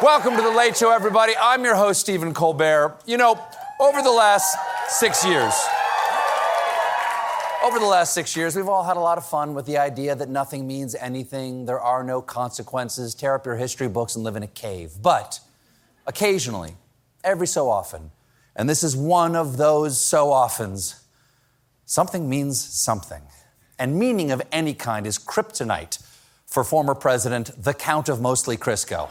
Welcome to the Late Show, everybody. I'm your host, Stephen Colbert. You know, over the last six years, over the last six years, we've all had a lot of fun with the idea that nothing means anything, there are no consequences, tear up your history books and live in a cave. But occasionally, every so often, and this is one of those so oftens, something means something. And meaning of any kind is kryptonite for former President, the Count of Mostly Crisco.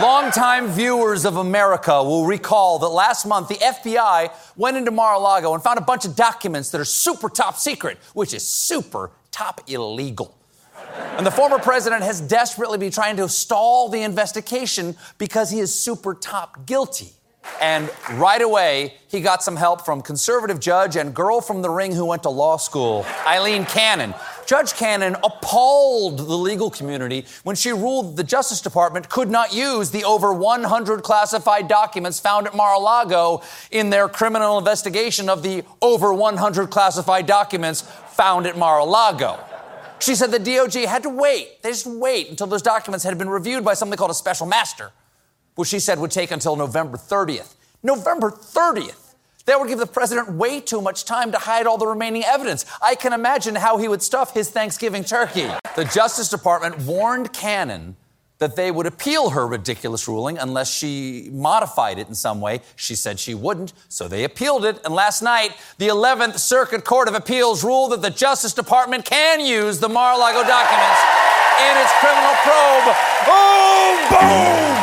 Longtime viewers of America will recall that last month the FBI went into Mar a Lago and found a bunch of documents that are super top secret, which is super top illegal. And the former president has desperately been trying to stall the investigation because he is super top guilty. And right away, he got some help from conservative judge and girl from the ring who went to law school, Aileen Cannon. Judge Cannon appalled the legal community when she ruled the Justice Department could not use the over 100 classified documents found at Mar a Lago in their criminal investigation of the over 100 classified documents found at Mar a Lago. She said the DOJ had to wait. They just wait until those documents had been reviewed by something called a special master which she said would take until November 30th. November 30th. That would give the president way too much time to hide all the remaining evidence. I can imagine how he would stuff his Thanksgiving turkey. The Justice Department warned Cannon that they would appeal her ridiculous ruling unless she modified it in some way. She said she wouldn't, so they appealed it. And last night, the 11th Circuit Court of Appeals ruled that the Justice Department can use the Mar a Lago documents in its criminal probe. Oh, boom!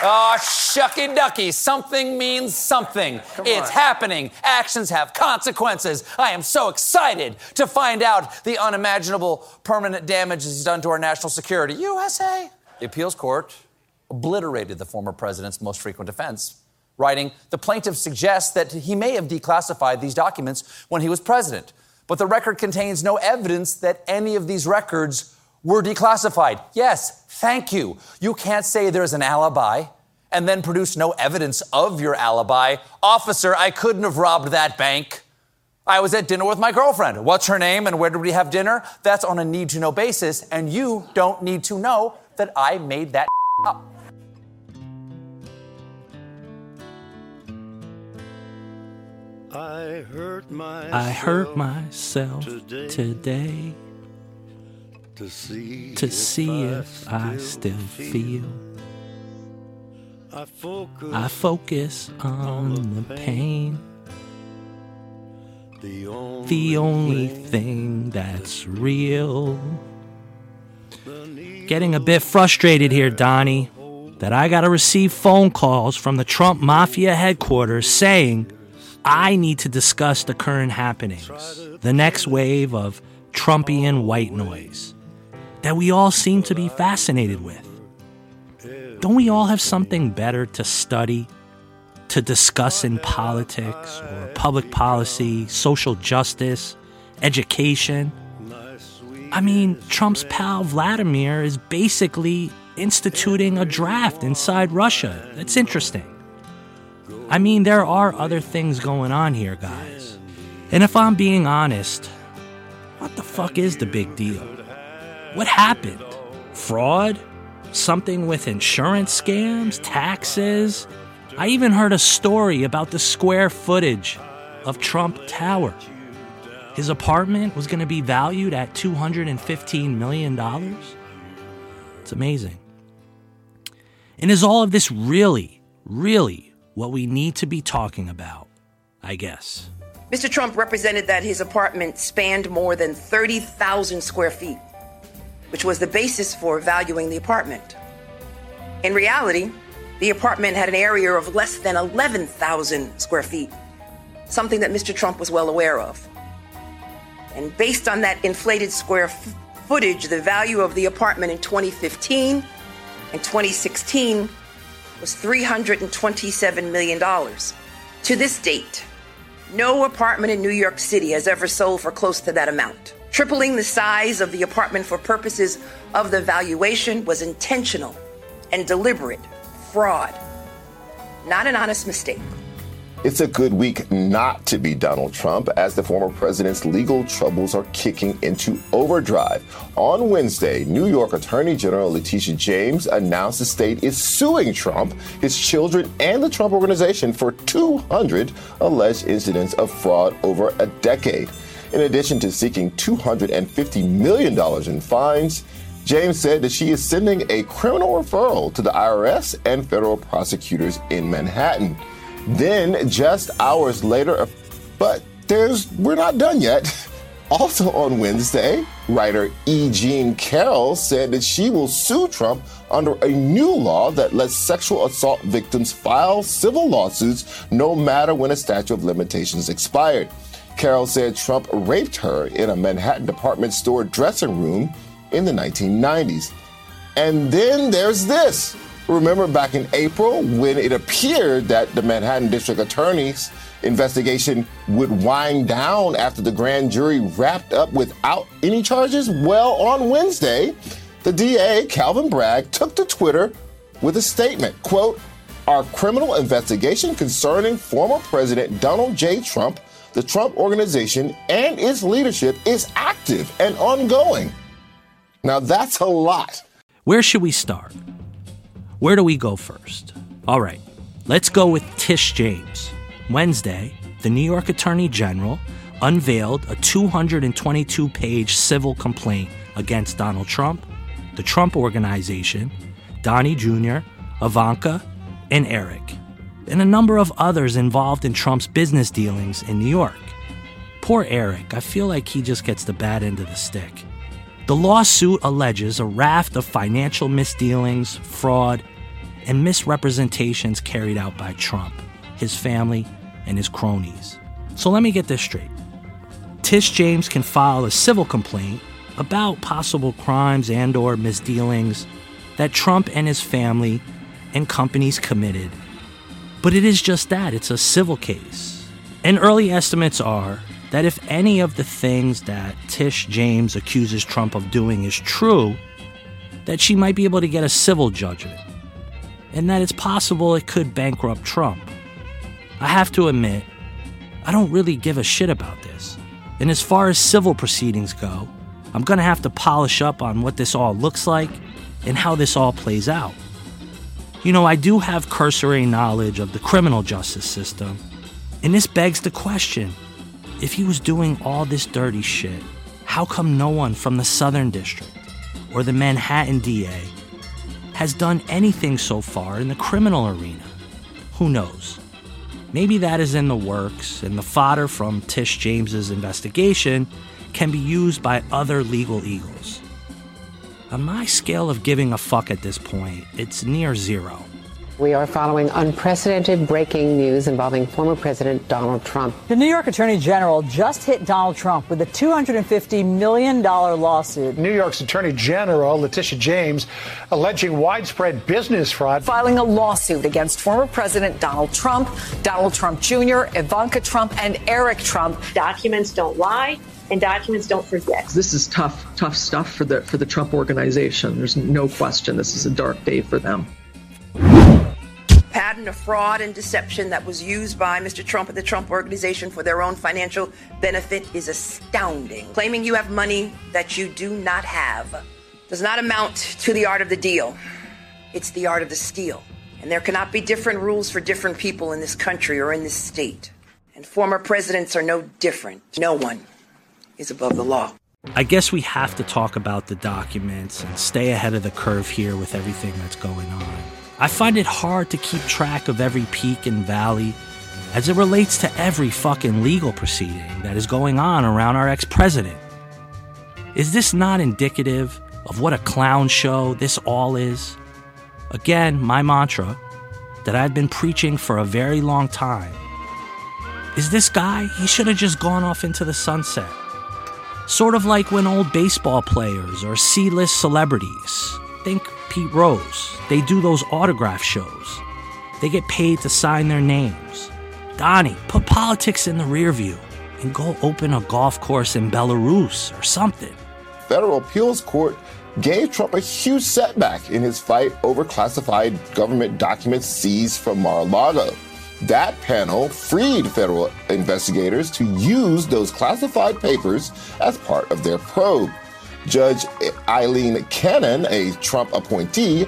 Ah, oh, shucky ducky. Something means something. Come it's on. happening. Actions have consequences. I am so excited to find out the unimaginable permanent damage he's done to our national security. USA. The appeals court obliterated the former president's most frequent defense, writing The plaintiff suggests that he may have declassified these documents when he was president, but the record contains no evidence that any of these records were declassified. Yes, thank you. You can't say there's an alibi and then produce no evidence of your alibi. Officer, I couldn't have robbed that bank. I was at dinner with my girlfriend. What's her name and where did we have dinner? That's on a need to know basis, and you don't need to know that I made that up. I hurt myself, I hurt myself today, today to see, to see if, I, still feel. I focus, I focus on the pain. The only, the only thing that's real. Getting a bit frustrated here, Donnie, that I gotta receive phone calls from the Trump Mafia headquarters saying I need to discuss the current happenings, the next wave of Trumpian white noise that we all seem to be fascinated with. Don't we all have something better to study, to discuss in politics or public policy, social justice, education? I mean, Trump's pal Vladimir is basically instituting a draft inside Russia. That's interesting. I mean, there are other things going on here, guys. And if I'm being honest, what the fuck is the big deal? What happened? Fraud? Something with insurance scams, taxes? I even heard a story about the square footage of Trump Tower. His apartment was going to be valued at $215 million. It's amazing. And is all of this really, really what we need to be talking about? I guess. Mr. Trump represented that his apartment spanned more than 30,000 square feet which was the basis for valuing the apartment. In reality, the apartment had an area of less than 11,000 square feet, something that Mr. Trump was well aware of. And based on that inflated square f- footage, the value of the apartment in 2015 and 2016 was $327 million. To this date, no apartment in New York City has ever sold for close to that amount. Tripling the size of the apartment for purposes of the valuation was intentional and deliberate fraud, not an honest mistake. It's a good week not to be Donald Trump as the former president's legal troubles are kicking into overdrive. On Wednesday, New York Attorney General Letitia James announced the state is suing Trump, his children, and the Trump Organization for 200 alleged incidents of fraud over a decade. In addition to seeking $250 million in fines, James said that she is sending a criminal referral to the IRS and federal prosecutors in Manhattan. Then, just hours later, but there's we're not done yet. Also on Wednesday, writer E. Jean Carroll said that she will sue Trump under a new law that lets sexual assault victims file civil lawsuits no matter when a statute of limitations expired. Carroll said Trump raped her in a Manhattan department store dressing room in the 1990s. And then there's this. Remember back in April when it appeared that the Manhattan District Attorney's investigation would wind down after the grand jury wrapped up without any charges? Well, on Wednesday, the DA, Alvin Bragg, took to Twitter with a statement, quote, our criminal investigation concerning former President Donald J. Trump, the Trump Organization, and its leadership is active and ongoing. Now that's a lot. Where should we start? Where do we go first? All right, let's go with Tish James. Wednesday, the New York Attorney General unveiled a 222 page civil complaint against Donald Trump, the Trump Organization, Donnie Jr., Ivanka, and Eric, and a number of others involved in Trump's business dealings in New York. Poor Eric, I feel like he just gets the bad end of the stick. The lawsuit alleges a raft of financial misdealings, fraud, and misrepresentations carried out by Trump, his family, and his cronies. So let me get this straight. Tish James can file a civil complaint about possible crimes and or misdealings that Trump and his family and companies committed. But it is just that, it's a civil case. And early estimates are that if any of the things that Tish James accuses Trump of doing is true, that she might be able to get a civil judgment, and that it's possible it could bankrupt Trump. I have to admit, I don't really give a shit about this. And as far as civil proceedings go, I'm gonna have to polish up on what this all looks like and how this all plays out. You know, I do have cursory knowledge of the criminal justice system, and this begs the question if he was doing all this dirty shit, how come no one from the Southern District or the Manhattan DA has done anything so far in the criminal arena? Who knows? Maybe that is in the works, and the fodder from Tish James's investigation can be used by other legal eagles. On my scale of giving a fuck at this point, it's near zero. We are following unprecedented breaking news involving former President Donald Trump. The New York Attorney General just hit Donald Trump with a $250 million lawsuit. New York's Attorney General Letitia James alleging widespread business fraud. Filing a lawsuit against former President Donald Trump, Donald Trump Jr., Ivanka Trump, and Eric Trump. Documents don't lie and documents don't forget. This is tough, tough stuff for the for the Trump organization. There's no question this is a dark day for them pattern of fraud and deception that was used by Mr. Trump and the Trump Organization for their own financial benefit is astounding. Claiming you have money that you do not have does not amount to the art of the deal, it's the art of the steal. And there cannot be different rules for different people in this country or in this state. And former presidents are no different. No one is above the law. I guess we have to talk about the documents and stay ahead of the curve here with everything that's going on. I find it hard to keep track of every peak and valley as it relates to every fucking legal proceeding that is going on around our ex president. Is this not indicative of what a clown show this all is? Again, my mantra that I've been preaching for a very long time. Is this guy, he should have just gone off into the sunset. Sort of like when old baseball players or C list celebrities, think Pete Rose. They do those autograph shows. They get paid to sign their names. Donnie, put politics in the rear view and go open a golf course in Belarus or something. Federal appeals court gave Trump a huge setback in his fight over classified government documents seized from Mar a Lago. That panel freed federal investigators to use those classified papers as part of their probe. Judge Aileen Cannon, a Trump appointee,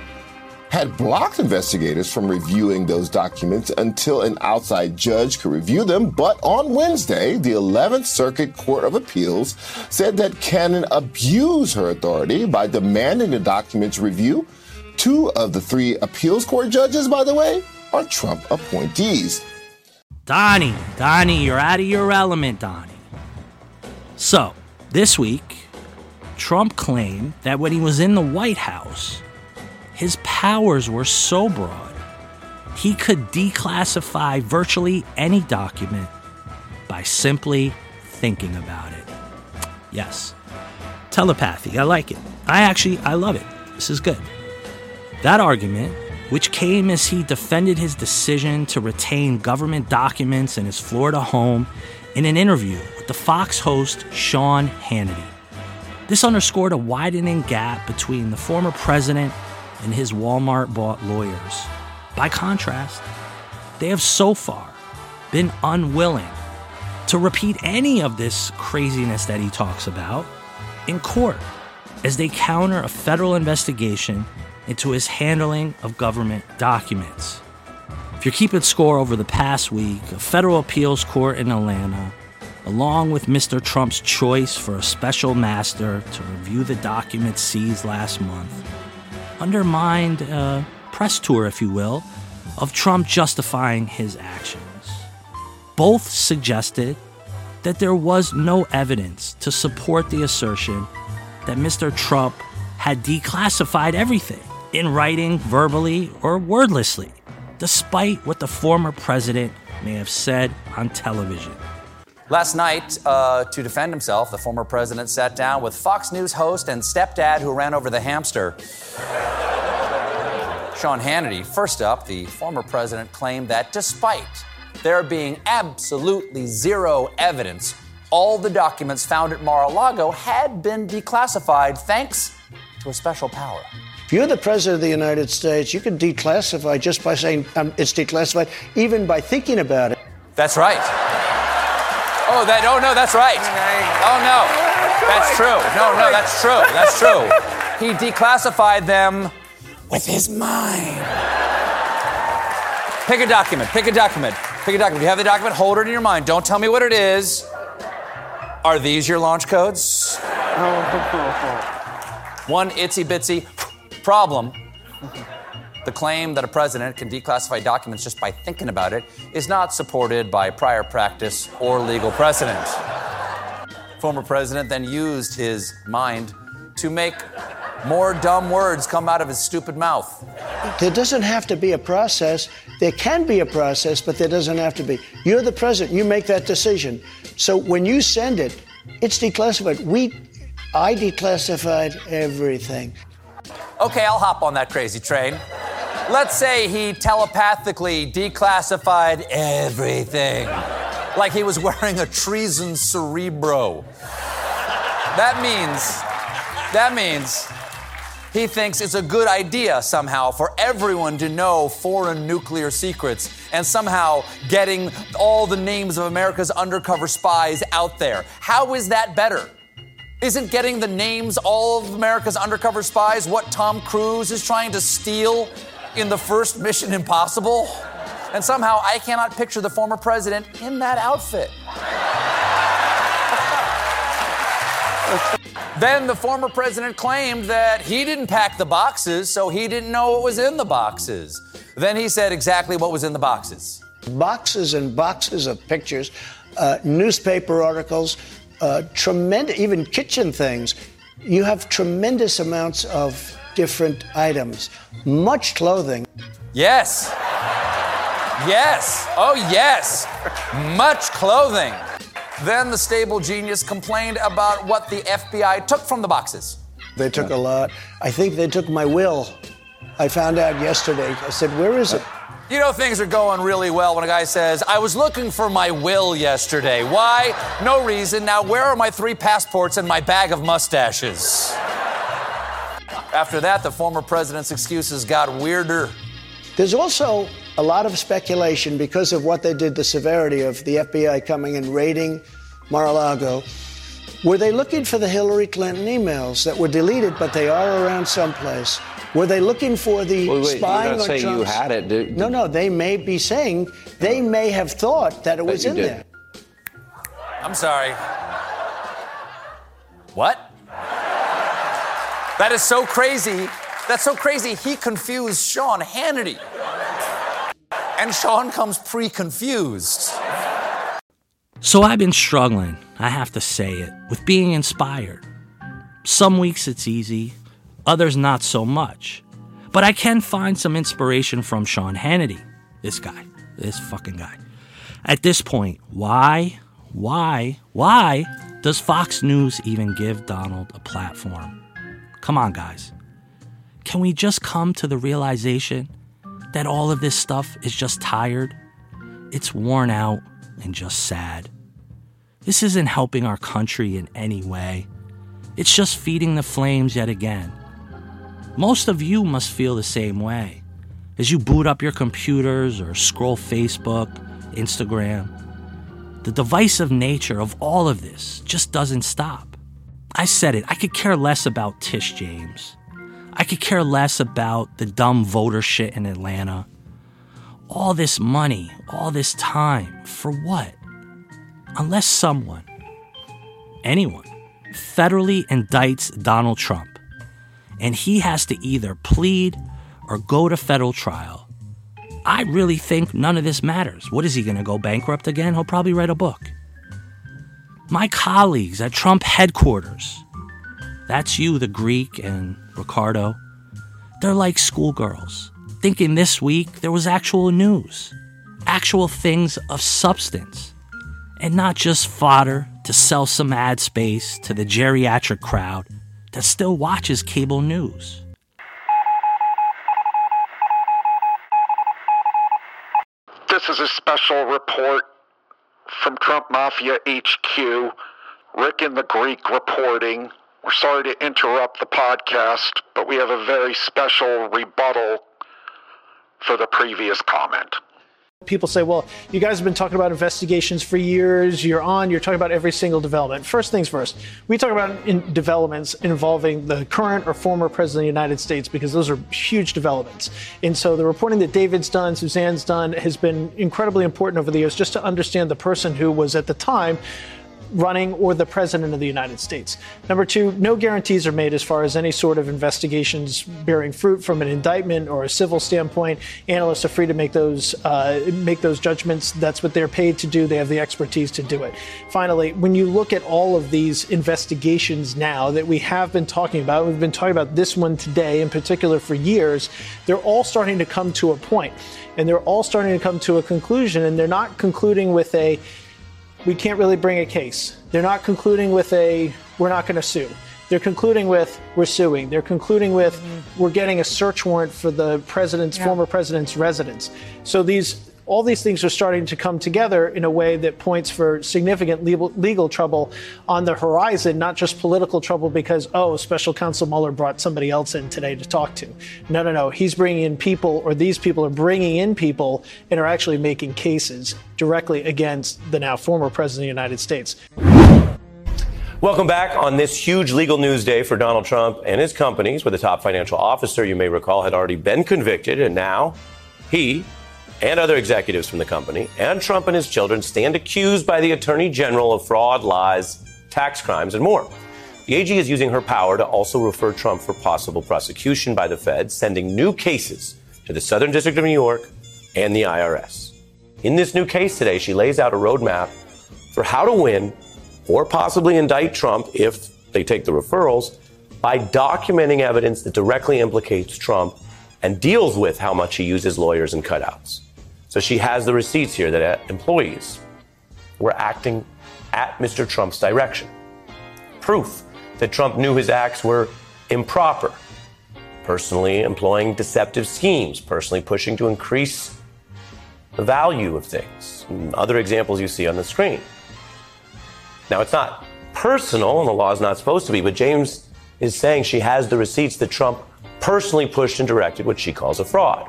had blocked investigators from reviewing those documents until an outside judge could review them. But on Wednesday, the 11th Circuit Court of Appeals said that Cannon abused her authority by demanding the documents review. Two of the three appeals court judges, by the way, are Trump appointees. Donnie, Donnie, you're out of your element, Donnie. So, this week, Trump claimed that when he was in the White House, his powers were so broad, he could declassify virtually any document by simply thinking about it. Yes, telepathy, I like it. I actually, I love it. This is good. That argument, which came as he defended his decision to retain government documents in his Florida home in an interview with the Fox host Sean Hannity. This underscored a widening gap between the former president and his Walmart bought lawyers. By contrast, they have so far been unwilling to repeat any of this craziness that he talks about in court as they counter a federal investigation into his handling of government documents. If you're keeping score over the past week, a federal appeals court in Atlanta, along with Mr. Trump's choice for a special master to review the documents seized last month, undermined a press tour, if you will, of Trump justifying his actions. Both suggested that there was no evidence to support the assertion that Mr. Trump had declassified everything in writing, verbally, or wordlessly, despite what the former president may have said on television. Last night, uh, to defend himself, the former president sat down with Fox News host and stepdad who ran over the hamster. Sean Hannity. First up, the former president claimed that despite there being absolutely zero evidence, all the documents found at Mar a Lago had been declassified thanks to a special power. If you're the president of the United States, you can declassify just by saying um, it's declassified, even by thinking about it. That's right. Oh, that. Oh no, that's right. Oh no, that's true. No, no, that's true. That's true. He declassified them with his mind. Pick a document. Pick a document. Pick a document. If you have the document, hold it in your mind. Don't tell me what it is. Are these your launch codes? One itsy bitsy problem. The claim that a president can declassify documents just by thinking about it is not supported by prior practice or legal precedent. Former president then used his mind to make more dumb words come out of his stupid mouth. There doesn't have to be a process. There can be a process, but there doesn't have to be. You're the president. You make that decision. So when you send it, it's declassified. We, I declassified everything. Okay, I'll hop on that crazy train. Let's say he telepathically declassified everything, like he was wearing a treason cerebro. That means, that means he thinks it's a good idea somehow for everyone to know foreign nuclear secrets and somehow getting all the names of America's undercover spies out there. How is that better? Isn't getting the names all of America's undercover spies what Tom Cruise is trying to steal in the first Mission Impossible? And somehow I cannot picture the former president in that outfit. then the former president claimed that he didn't pack the boxes, so he didn't know what was in the boxes. Then he said exactly what was in the boxes. Boxes and boxes of pictures, uh, newspaper articles, uh, tremendous, even kitchen things. You have tremendous amounts of different items, much clothing. Yes. Yes. Oh, yes. Much clothing. Then the stable genius complained about what the FBI took from the boxes. They took a lot. I think they took my will. I found out yesterday. I said, Where is it? You know, things are going really well when a guy says, I was looking for my will yesterday. Why? No reason. Now, where are my three passports and my bag of mustaches? After that, the former president's excuses got weirder. There's also a lot of speculation because of what they did, the severity of the FBI coming and raiding Mar-a-Lago. Were they looking for the Hillary Clinton emails that were deleted, but they are around someplace? Were they looking for the Wait, wait, spying you're not on saying you Trump's- had it, did- No, no, they may be saying they may have thought that it was in did. there. I'm sorry. What? That is so crazy. That's so crazy. He confused Sean Hannity. And Sean comes pre confused. So I've been struggling, I have to say it, with being inspired. Some weeks it's easy, others not so much. But I can find some inspiration from Sean Hannity. This guy, this fucking guy. At this point, why, why, why does Fox News even give Donald a platform? Come on, guys. Can we just come to the realization that all of this stuff is just tired? It's worn out and just sad. This isn't helping our country in any way. It's just feeding the flames yet again. Most of you must feel the same way as you boot up your computers or scroll Facebook, Instagram. The divisive nature of all of this just doesn't stop. I said it, I could care less about Tish James. I could care less about the dumb voter shit in Atlanta. All this money, all this time, for what? Unless someone, anyone, federally indicts Donald Trump, and he has to either plead or go to federal trial. I really think none of this matters. What is he going to go bankrupt again? He'll probably write a book. My colleagues at Trump headquarters, that's you, the Greek, and Ricardo, they're like schoolgirls, thinking this week there was actual news, actual things of substance, and not just fodder to sell some ad space to the geriatric crowd that still watches cable news. This is a special report from Trump Mafia HQ. Rick and the Greek reporting. We're sorry to interrupt the podcast, but we have a very special rebuttal for the previous comment. People say, well, you guys have been talking about investigations for years. You're on, you're talking about every single development. First things first, we talk about in developments involving the current or former president of the United States because those are huge developments. And so the reporting that David's done, Suzanne's done, has been incredibly important over the years just to understand the person who was at the time running or the president of the United States. Number two, no guarantees are made as far as any sort of investigations bearing fruit from an indictment or a civil standpoint. Analysts are free to make those uh, make those judgments. That's what they're paid to do. They have the expertise to do it. Finally, when you look at all of these investigations now that we have been talking about, we've been talking about this one today in particular for years. They're all starting to come to a point, and they're all starting to come to a conclusion, and they're not concluding with a we can't really bring a case. They're not concluding with a we're not going to sue. They're concluding with we're suing. They're concluding with we're getting a search warrant for the president's former president's residence. So these all these things are starting to come together in a way that points for significant legal, legal trouble on the horizon, not just political trouble because, oh, special counsel Mueller brought somebody else in today to talk to. No, no, no. He's bringing in people, or these people are bringing in people and are actually making cases directly against the now former president of the United States. Welcome back on this huge legal news day for Donald Trump and his companies, where the top financial officer, you may recall, had already been convicted, and now he and other executives from the company and Trump and his children stand accused by the Attorney General of fraud, lies, tax crimes, and more. The AG is using her power to also refer Trump for possible prosecution by the Fed, sending new cases to the Southern District of New York and the IRS. In this new case today, she lays out a roadmap for how to win or possibly indict Trump if they take the referrals by documenting evidence that directly implicates Trump and deals with how much he uses lawyers and cutouts. So she has the receipts here that uh, employees were acting at Mr. Trump's direction. Proof that Trump knew his acts were improper. Personally employing deceptive schemes, personally pushing to increase the value of things. Other examples you see on the screen. Now, it's not personal, and the law is not supposed to be, but James is saying she has the receipts that Trump personally pushed and directed what she calls a fraud.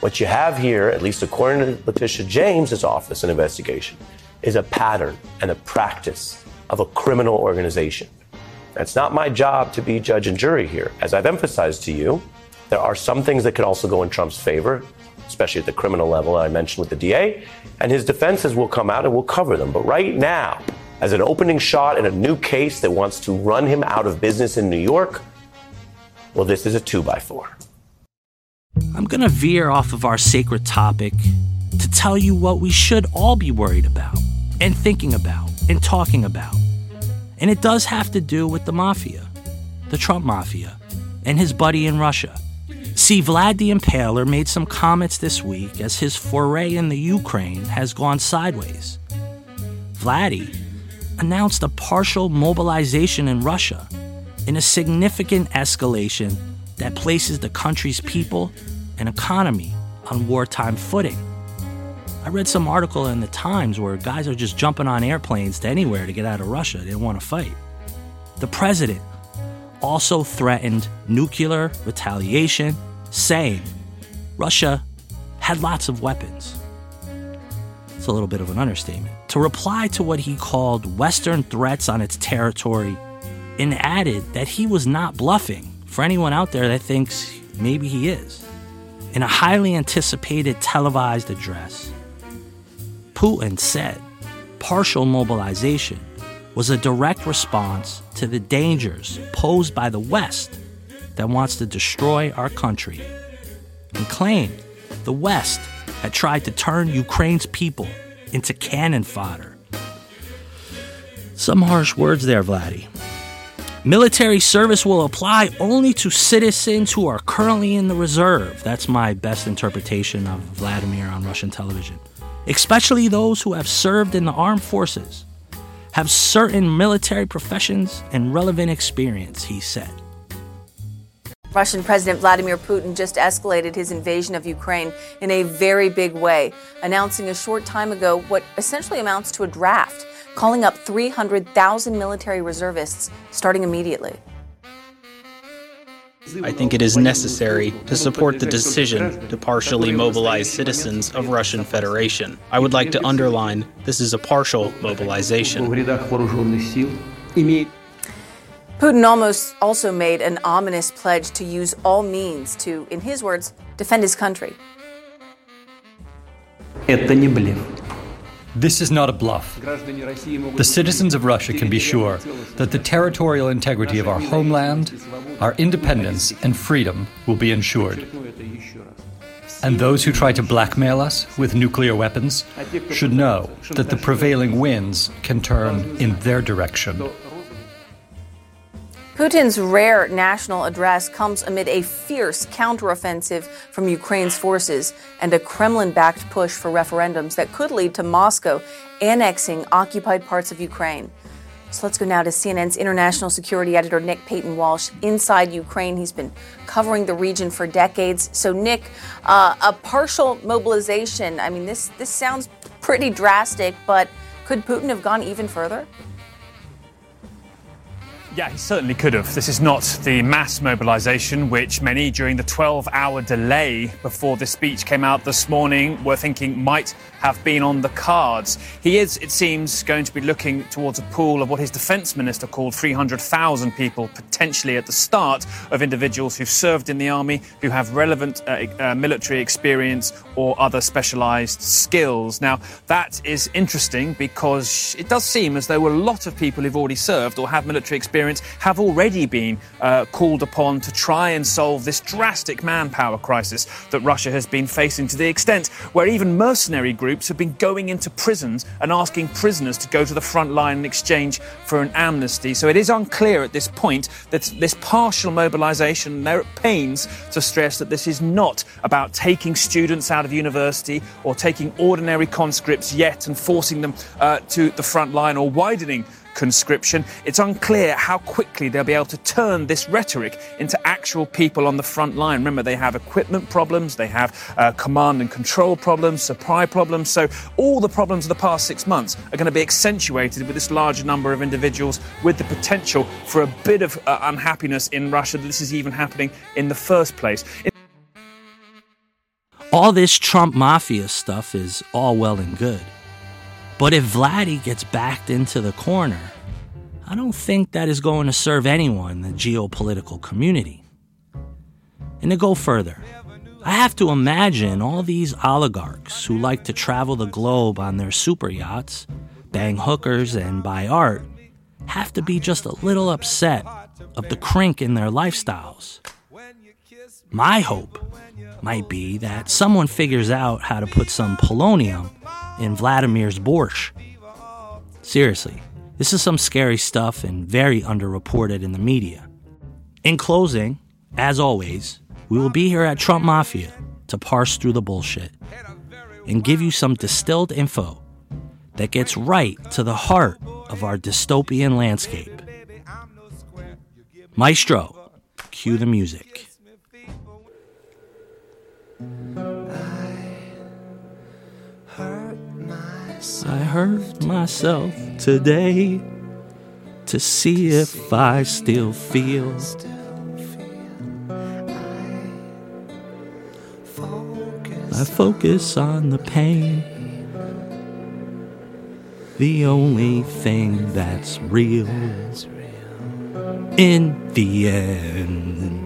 What you have here, at least according to Letitia James's office and investigation, is a pattern and a practice of a criminal organization. It's not my job to be judge and jury here. As I've emphasized to you, there are some things that could also go in Trump's favor, especially at the criminal level I mentioned with the DA, and his defenses will come out and we'll cover them. But right now, as an opening shot in a new case that wants to run him out of business in New York, well, this is a two by four. I'm going to veer off of our sacred topic to tell you what we should all be worried about and thinking about and talking about. And it does have to do with the mafia, the Trump mafia, and his buddy in Russia. See, Vlad the Impaler made some comments this week as his foray in the Ukraine has gone sideways. Vladdy announced a partial mobilization in Russia in a significant escalation that places the country's people and economy on wartime footing. I read some article in the Times where guys are just jumping on airplanes to anywhere to get out of Russia. They don't want to fight. The president also threatened nuclear retaliation, saying Russia had lots of weapons. It's a little bit of an understatement. To reply to what he called Western threats on its territory, and added that he was not bluffing for anyone out there that thinks maybe he is. In a highly anticipated televised address, Putin said partial mobilization was a direct response to the dangers posed by the West that wants to destroy our country, and claimed the West had tried to turn Ukraine's people into cannon fodder. Some harsh words there, Vladdy. Military service will apply only to citizens who are currently in the reserve. That's my best interpretation of Vladimir on Russian television. Especially those who have served in the armed forces, have certain military professions and relevant experience, he said. Russian President Vladimir Putin just escalated his invasion of Ukraine in a very big way, announcing a short time ago what essentially amounts to a draft, calling up 300,000 military reservists starting immediately. I think it is necessary to support the decision to partially mobilize citizens of Russian Federation. I would like to underline this is a partial mobilization. Putin almost also made an ominous pledge to use all means to, in his words, defend his country. This is not a bluff. The citizens of Russia can be sure that the territorial integrity of our homeland, our independence, and freedom will be ensured. And those who try to blackmail us with nuclear weapons should know that the prevailing winds can turn in their direction. Putin's rare national address comes amid a fierce counteroffensive from Ukraine's forces and a Kremlin backed push for referendums that could lead to Moscow annexing occupied parts of Ukraine. So let's go now to CNN's international security editor, Nick Paton Walsh, inside Ukraine. He's been covering the region for decades. So, Nick, uh, a partial mobilization, I mean, this, this sounds pretty drastic, but could Putin have gone even further? Yeah, he certainly could have. This is not the mass mobilization which many during the 12 hour delay before the speech came out this morning were thinking might have been on the cards. He is, it seems, going to be looking towards a pool of what his defense minister called 300,000 people, potentially at the start of individuals who've served in the army, who have relevant uh, uh, military experience or other specialized skills. Now, that is interesting because it does seem as though a lot of people who've already served or have military experience have already been uh, called upon to try and solve this drastic manpower crisis that Russia has been facing to the extent where even mercenary groups have been going into prisons and asking prisoners to go to the front line in exchange for an amnesty. So it is unclear at this point that this partial mobilization, they're at pains to stress that this is not about taking students out of university or taking ordinary conscripts yet and forcing them uh, to the front line or widening conscription. It's unclear how quickly they'll be able to turn this rhetoric into actual people on the front line. Remember, they have equipment problems, they have uh, command and control problems, supply problems. So, all the problems of the past six months are going to be accentuated with this larger number of individuals with the potential for a bit of uh, unhappiness in Russia that this is even happening in the first place. All this Trump mafia stuff is all well and good. But if Vladdy gets backed into the corner, I don't think that is going to serve anyone in the geopolitical community. And to go further, I have to imagine all these oligarchs who like to travel the globe on their super yachts, bang hookers, and buy art have to be just a little upset of the crink in their lifestyles. My hope might be that someone figures out how to put some polonium in Vladimir's borscht. Seriously, this is some scary stuff and very underreported in the media. In closing, as always, we will be here at Trump Mafia to parse through the bullshit and give you some distilled info that gets right to the heart of our dystopian landscape. Maestro, cue the music. Myself today to see if I still feel. I focus on the pain. The only thing that's real in the end.